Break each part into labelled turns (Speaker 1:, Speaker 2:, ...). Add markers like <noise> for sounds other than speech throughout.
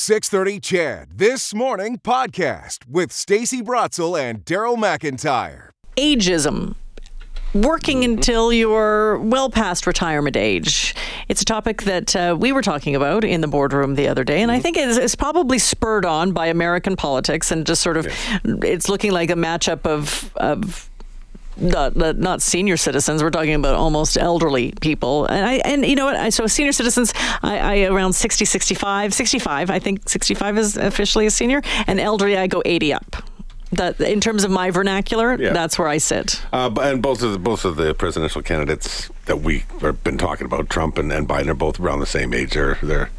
Speaker 1: 630 CHED This Morning podcast with Stacey Brotzel and Daryl McIntyre.
Speaker 2: Ageism. Working until you're well past retirement age. It's a topic that uh, we were talking about in the boardroom the other day, and I think it's, it's probably spurred on by American politics and just sort of it's looking like a matchup of of not, not, not senior citizens. We're talking about almost elderly people. And I and you know what? I, so senior citizens, I, I around 60, 65, 65. I think 65 is officially a senior, and elderly, I go 80 up. That in terms of my vernacular,
Speaker 3: Yeah.
Speaker 2: that's where I sit.
Speaker 3: Uh, and both of the, both of the presidential candidates that we have been talking about, Trump and, and Biden, are both around the same age. They're they're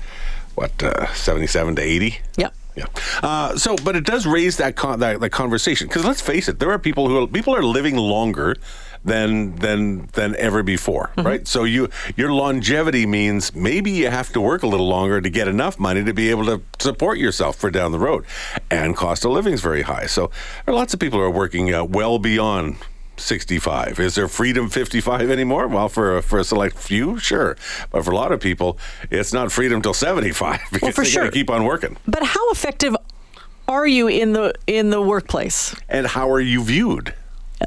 Speaker 3: what uh, seventy-seven to eighty.
Speaker 2: Yep.
Speaker 3: Yeah. Uh, so, but it does raise that con- that, that conversation because let's face it, there are people who are, people are living longer than than than ever before, right? So you your longevity means maybe you have to work a little longer to get enough money to be able to support yourself for down the road, and cost of living is very high. So there are lots of people who are working uh, well beyond 65. Is there freedom 55 anymore? Well, for a, for a select few, sure. But for a lot of people, it's not freedom till 75 <laughs> because
Speaker 2: for
Speaker 3: they
Speaker 2: sure.
Speaker 3: keep on working.
Speaker 2: But how effective are you in the in the workplace?
Speaker 3: And how are you viewed?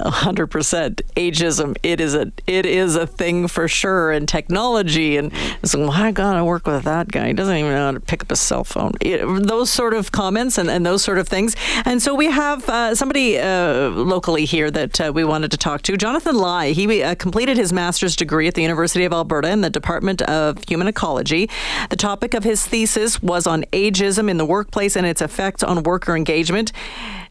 Speaker 2: Hundred percent ageism. It is a it is a thing for sure. And technology and so well, I gotta work with that guy. He doesn't even know how to pick up a cell phone. It- those sort of comments and, and those sort of things. And so we have uh, somebody uh, locally here that uh, we wanted to talk to. Jonathan Lai. He uh, completed his master's degree at the University of Alberta in the Department of Human Ecology. The topic of his thesis was on ageism in the workplace and its effects on worker engagement.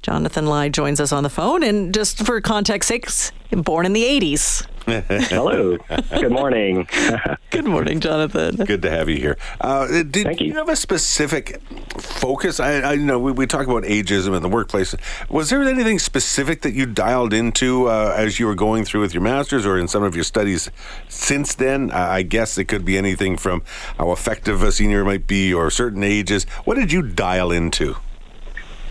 Speaker 2: Jonathan Lai joins us on the phone, and just for context sakes, born in the 80s. <laughs>
Speaker 4: Hello. Good morning. <laughs>
Speaker 2: Good morning, Jonathan.
Speaker 3: Good to have you here. Uh, did
Speaker 4: Thank you.
Speaker 3: you have a specific focus? I, I know we, we talk about ageism in the workplace. Was there anything specific that you dialed into uh, as you were going through with your master's or in some of your studies since then? Uh, I guess it could be anything from how effective a senior might be or certain ages. What did you dial into?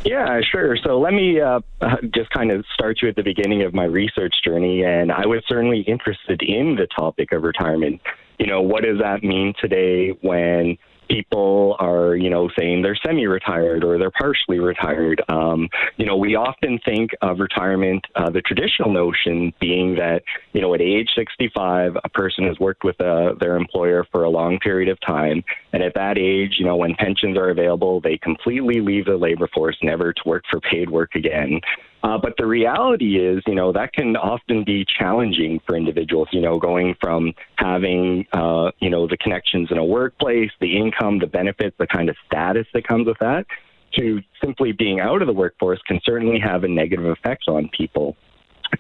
Speaker 4: Yeah, sure. So let me uh, <laughs> just kind of start you at the beginning of my research journey. And I was certainly interested in the topic of retirement. You know, what does that mean today when people are, you know, saying they're semi retired or they're partially retired? Um, you know, we often think of retirement, uh, the traditional notion being that, you know, at age 65, a person has worked with uh, their employer for a long period of time. And at that age, you know, when pensions are available, they completely leave the labor force, never to work for paid work again. Uh, but the reality is, you know, that can often be challenging for individuals, you know, going from having, uh, you know, the connections in a workplace, the income, the benefits, the kind of status that comes with that, to simply being out of the workforce can certainly have a negative effect on people.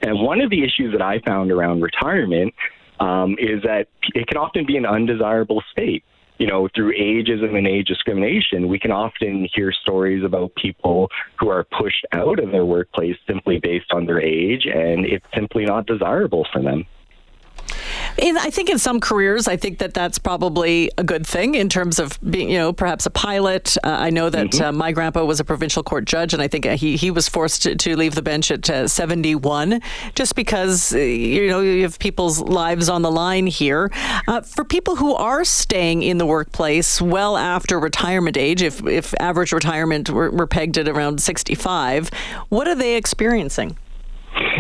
Speaker 4: And one of the issues that I found around retirement um, is that it can often be an undesirable state. You know, through ageism and age discrimination, we can often hear stories about people who are pushed out of their workplace simply based on their age, and it's simply not desirable for them.
Speaker 2: In, I think in some careers, I think that that's probably a good thing in terms of being, you know, perhaps a pilot. Uh, I know that uh, my grandpa was a provincial court judge, and I think uh, he he was forced to, to leave the bench at uh, 71 just because, uh, you know, you have people's lives on the line here. Uh, for people who are staying in the workplace well after retirement age, if, if average retirement were, were pegged at around 65, what are they experiencing?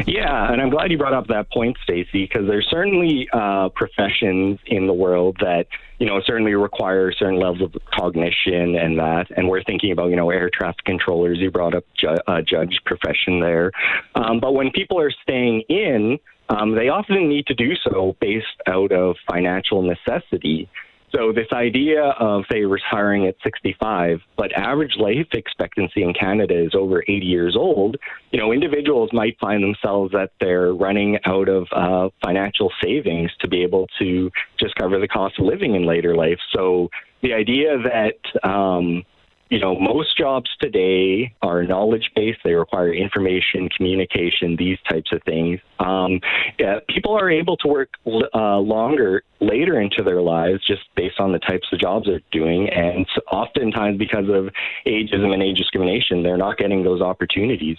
Speaker 4: Yeah, and I'm glad you brought up that point, Stacey, because there's certainly uh, professions in the world that you know certainly require certain levels of cognition and that. And we're thinking about you know air traffic controllers. You brought up ju- uh, judge profession there, um, but when people are staying in, um, they often need to do so based out of financial necessity. So this idea of say retiring at 65, but average life expectancy in Canada is over 80 years old. You know, individuals might find themselves that they're running out of uh, financial savings to be able to just cover the cost of living in later life. So the idea that um, you know, most jobs today are knowledge based. They require information, communication, these types of things. Um, yeah, people are able to work uh, longer later into their lives just based on the types of jobs they're doing. And so oftentimes, because of ageism and age discrimination, they're not getting those opportunities.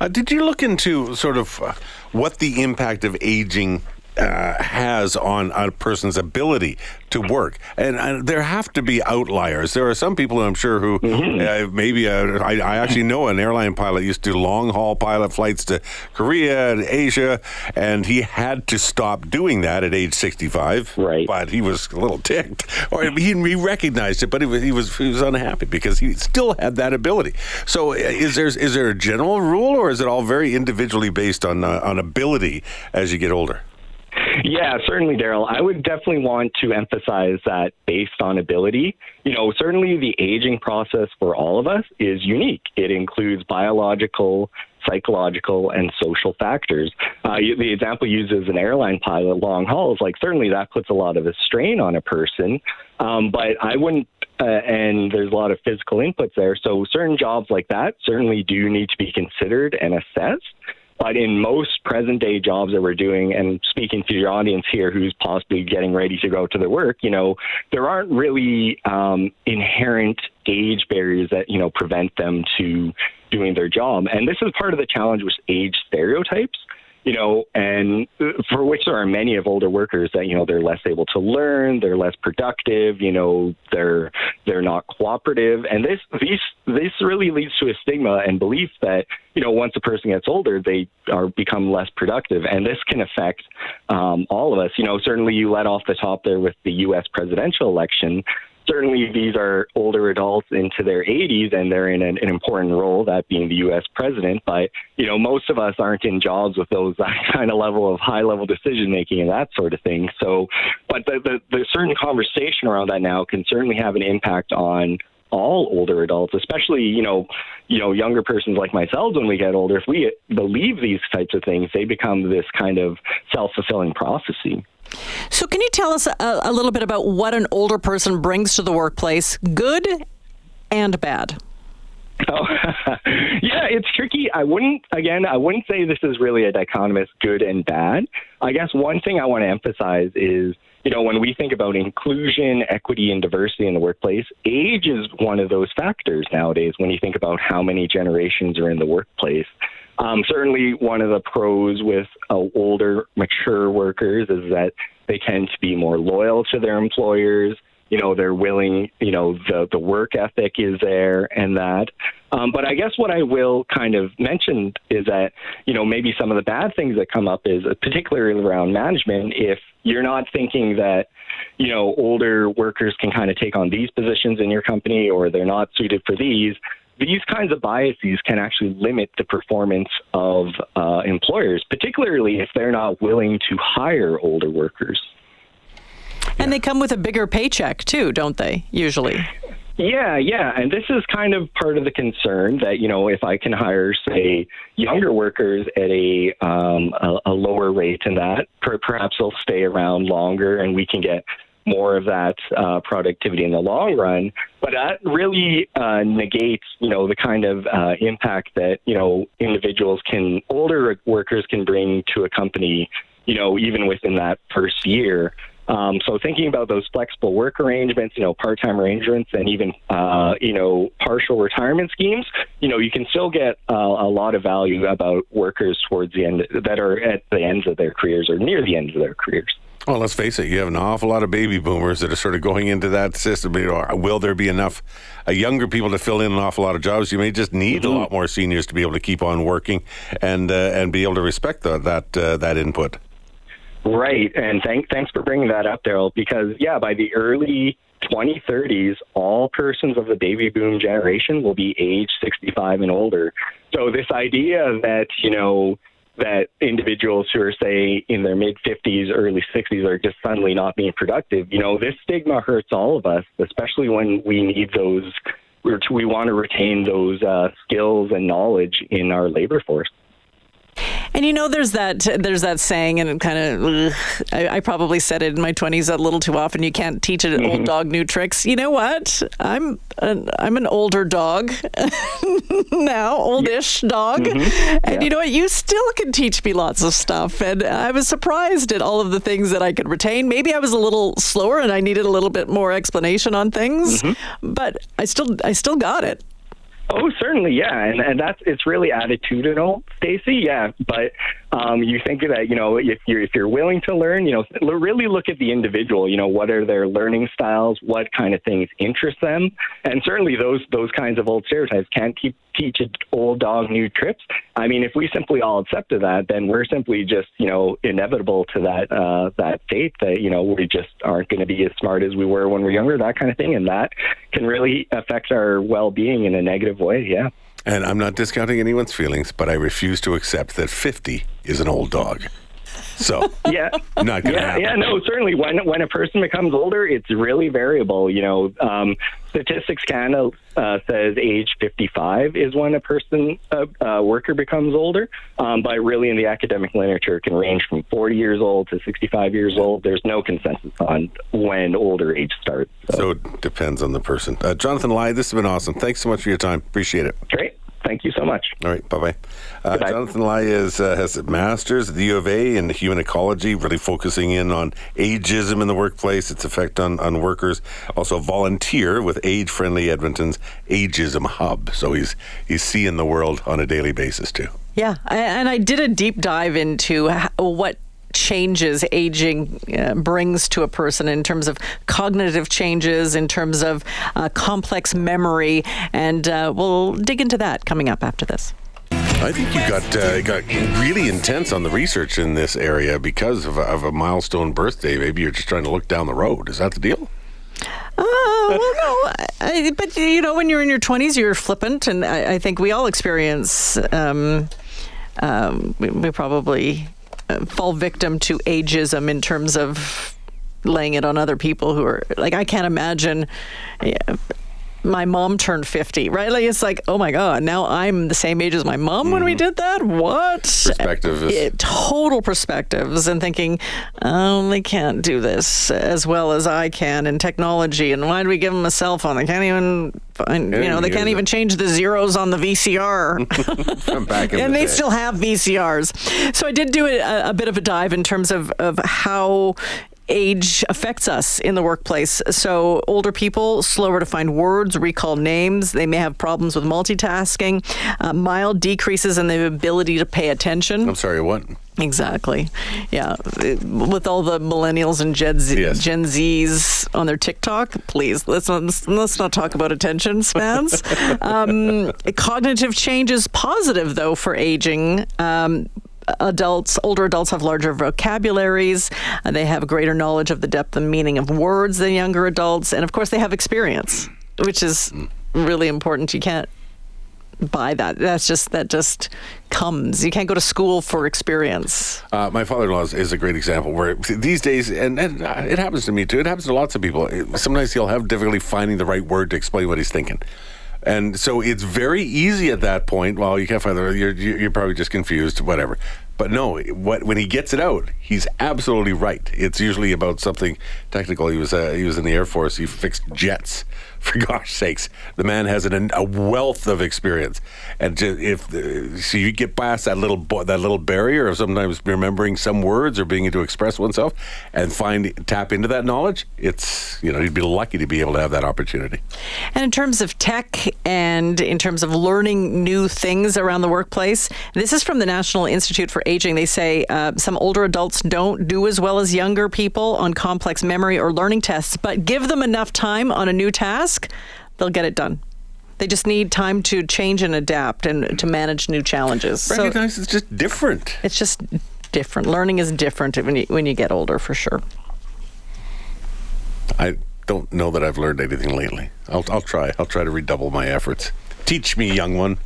Speaker 3: Uh, did you look into sort of uh, what the impact of aging uh, has on a person's ability to work. And, and, there have to be outliers. There are some people I'm sure who mm-hmm. uh, maybe uh, I, I, actually know an airline pilot used to do long haul pilot flights to Korea and Asia, and he had to stop doing that at age 65.
Speaker 4: Right.
Speaker 3: But he was a little ticked, or he, he recognized it, but he was, he was he was unhappy because he still had that ability. So uh, is there is there a general rule, or is it all very individually based on uh, on ability as you get older?
Speaker 4: Yeah, certainly, Daryl. I would definitely want to emphasize that based on ability, you know, certainly the aging process for all of us is unique. It includes biological, psychological, and social factors. Uh, the example used as an airline pilot long hauls, like certainly that puts a lot of a strain on a person. Um, but I wouldn't uh, and there's a lot of physical inputs there. So certain jobs like that certainly do need to be considered and assessed. But in most present day jobs that we're doing, and speaking to your audience here who's possibly getting ready to go to their work, you know, there aren't really um, inherent age barriers that, you know, prevent them to doing their job. And this is part of the challenge with age stereotypes you know, and for which there are many of older workers that you know they're less able to learn, they're less productive, you know, they're they're not cooperative, and this these this really leads to a stigma and belief that you know once a person gets older they are become less productive, and this can affect um, all of us. You know, certainly you let off the top there with the U.S. presidential election certainly these are older adults into their 80s and they're in an, an, important role, that being the U.S. president. But, you know, most of us aren't in jobs with those that <laughs> kind of level of high level decision making and that sort of thing. So, but the, the, the certain conversation around that now can certainly have an impact on all older adults, especially you know, you know, younger persons like myself. When we get older, if we believe these types of things, they become this kind of self fulfilling prophecy.
Speaker 2: So, can you tell us a, a little bit about what an older person brings to the workplace, good and bad?
Speaker 4: Oh, <laughs> yeah, it's tricky. I wouldn't, again, I wouldn't say this is really a dichotomous good and bad. I guess one thing I want to emphasize is, you know, when we think about inclusion, equity, and diversity in the workplace, age is one of those factors nowadays when you think about how many generations are in the workplace. Um, certainly, one of the pros with uh, older, mature workers is that they tend to be more loyal to their employers. You know, they're willing. You know, the the work ethic is there, and that. Um, but I guess what I will kind of mention is that you know maybe some of the bad things that come up is uh, particularly around management. If you're not thinking that you know older workers can kind of take on these positions in your company, or they're not suited for these, these kinds of biases can actually limit the performance of uh, employers, particularly if they're not willing to hire older workers.
Speaker 2: And they come with a bigger paycheck too, don't they? Usually.
Speaker 4: Yeah, yeah, and this is kind of part of the concern that you know if I can hire, say, younger workers at a um, a, a lower rate than that, per- perhaps they'll stay around longer, and we can get more of that uh, productivity in the long run. But that really uh, negates, you know, the kind of uh, impact that you know individuals can, older workers can bring to a company, you know, even within that first year. Um, so thinking about those flexible work arrangements, you know, part-time arrangements, and even uh, you know partial retirement schemes, you know, you can still get uh, a lot of value about workers towards the end that are at the ends of their careers or near the ends of their careers.
Speaker 3: Well, let's face it, you have an awful lot of baby boomers that are sort of going into that system. Will there be enough uh, younger people to fill in an awful lot of jobs? You may just need mm-hmm. a lot more seniors to be able to keep on working and uh, and be able to respect the, that uh, that input.
Speaker 4: Right, and thank, thanks for bringing that up, Daryl. Because yeah, by the early 2030s, all persons of the baby boom generation will be age 65 and older. So this idea that you know that individuals who are, say, in their mid 50s, early 60s are just suddenly not being productive. You know, this stigma hurts all of us, especially when we need those, we want to retain those uh, skills and knowledge in our labor force.
Speaker 2: And you know, there's that there's that saying, and kind of, I, I, probably said it in my 20s a little too often. You can't teach an mm-hmm. old dog new tricks. You know what? I'm an, I'm an older dog <laughs> now, oldish dog, mm-hmm. and yeah. you know what? You still can teach me lots of stuff. And I was surprised at all of the things that I could retain. Maybe I was a little slower and I needed a little bit more explanation on things, mm-hmm. but I still I still got it.
Speaker 4: Oh, certainly, yeah, and and that's it's really attitudinal Stacey. Yeah, but um, you think that you know if you're if you're willing to learn, you know, really look at the individual. You know, what are their learning styles? What kind of things interest them? And certainly those those kinds of old stereotypes can't keep teach an old dog new tricks. I mean, if we simply all accepted that, then we're simply just you know inevitable to that uh, that fate that you know we just aren't going to be as smart as we were when we we're younger, that kind of thing, and that can really affect our well being in a negative way. Yeah.
Speaker 3: And I'm not discounting anyone's feelings, but I refuse to accept that 50 is an old dog. So
Speaker 4: yeah,
Speaker 3: not gonna
Speaker 4: yeah,
Speaker 3: happen.
Speaker 4: yeah. No, certainly. When when a person becomes older, it's really variable. You know, um, Statistics Canada uh, says age 55 is when a person, a uh, uh, worker, becomes older. Um, but really, in the academic literature, it can range from 40 years old to 65 years old. There's no consensus on when older age starts.
Speaker 3: So, so it depends on the person. Uh, Jonathan Lai, this has been awesome. Thanks so much for your time. Appreciate it.
Speaker 4: Great. Thank you so much.
Speaker 3: All right, bye bye. Uh, Jonathan Lai is, uh, has a master's at the U of A in human ecology, really focusing in on ageism in the workplace, its effect on, on workers. Also, a volunteer with Age Friendly Edmonton's Ageism Hub. So he's he's seeing the world on a daily basis too.
Speaker 2: Yeah, and I did a deep dive into what changes aging uh, brings to a person in terms of cognitive changes, in terms of uh, complex memory, and uh, we'll dig into that coming up after this.
Speaker 3: I think you got uh, got really intense on the research in this area because of a, of a milestone birthday. Maybe you're just trying to look down the road. Is that the deal?
Speaker 2: Uh, well, no, I, but you know, when you're in your 20s, you're flippant, and I, I think we all experience. Um, um, we, we, probably fall victim to ageism in terms of laying it on other people who are like I can't imagine. My mom turned 50, right? Like it's like, oh my God, now I'm the same age as my mom when we mm-hmm. did that? What?
Speaker 3: Perspective.
Speaker 2: It, total perspectives and thinking, oh, they can't do this as well as I can in technology. And why do we give them a cell phone? They can't even find, you know, they can't even change the zeros on the VCR. <laughs> <laughs>
Speaker 3: back
Speaker 2: and
Speaker 3: the
Speaker 2: they
Speaker 3: day.
Speaker 2: still have VCRs. So I did do a, a bit of a dive in terms of, of how age affects us in the workplace. So, older people, slower to find words, recall names. They may have problems with multitasking, uh, mild decreases in the ability to pay attention.
Speaker 3: I'm sorry, what?
Speaker 2: Exactly. Yeah. With all the millennials and Gen, Z,
Speaker 3: yes.
Speaker 2: Gen Zs on their TikTok, please let's not let's not talk about attention spans. <laughs> um, cognitive change is positive though for aging. Um, adults, older adults have larger vocabularies. Uh, they have greater knowledge of the depth and meaning of words than younger adults. And of course, they have experience, which is really important. You can't buy that. That's just, that just comes. You can't go to school for experience.
Speaker 3: Uh, my father-in-law is, is, a great example where these days, and, and, it happens to me too. It happens to lots of people. Sometimes he'll have difficulty finding the right word to explain what he's thinking. And so it's very easy at that point. Well, you can't find the. You're you're probably just confused, whatever. But no, what when he gets it out, he's absolutely right. It's usually about something technical. He was uh, he was in the Air Force. He fixed jets. <laughs> For gosh sakes, the man has an, a wealth of experience, and to, if the, so, you get past that little that little barrier of sometimes remembering some words or being able to express oneself, and find tap into that knowledge. It's you know you'd be lucky to be able to have that opportunity.
Speaker 2: And in terms of tech and in terms of learning new things around the workplace, this is from the National Institute for aging, they say uh, some older adults don't do as well as younger people on complex memory or learning tests, but give them enough time on a new task, they'll get it done. They just need time to change and adapt and to manage new challenges.
Speaker 3: Recognize so it's just different.
Speaker 2: It's just different. Learning is different when you when you get older, for sure.
Speaker 3: I don't know that I've learned anything lately. I'll, I'll try. I'll try to redouble my efforts. Teach me, young one.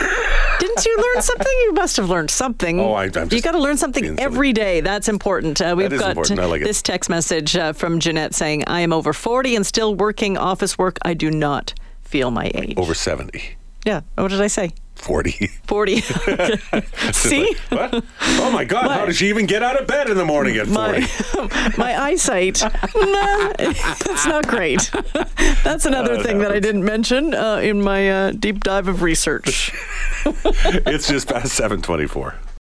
Speaker 3: <laughs>
Speaker 2: Didn't you learn something? You must have learned something.
Speaker 3: Oh, I, am
Speaker 2: You got to learn something every day. That's important. Uh, we've got
Speaker 3: like
Speaker 2: this text message uh, from Jeanette saying, "I am over 40 and still working office work. I do not feel my age."
Speaker 3: Over 70.
Speaker 2: Yeah. What did I say?
Speaker 3: 40.
Speaker 2: 40. <laughs> <laughs> See?
Speaker 3: Like, what? Oh my God, my, how does she even get out of bed in the morning at 40?
Speaker 2: My, <laughs> my eyesight, nah, it's not great. That's another uh, thing that I didn't mention uh, in my uh, deep dive of research.
Speaker 3: it's just past 724.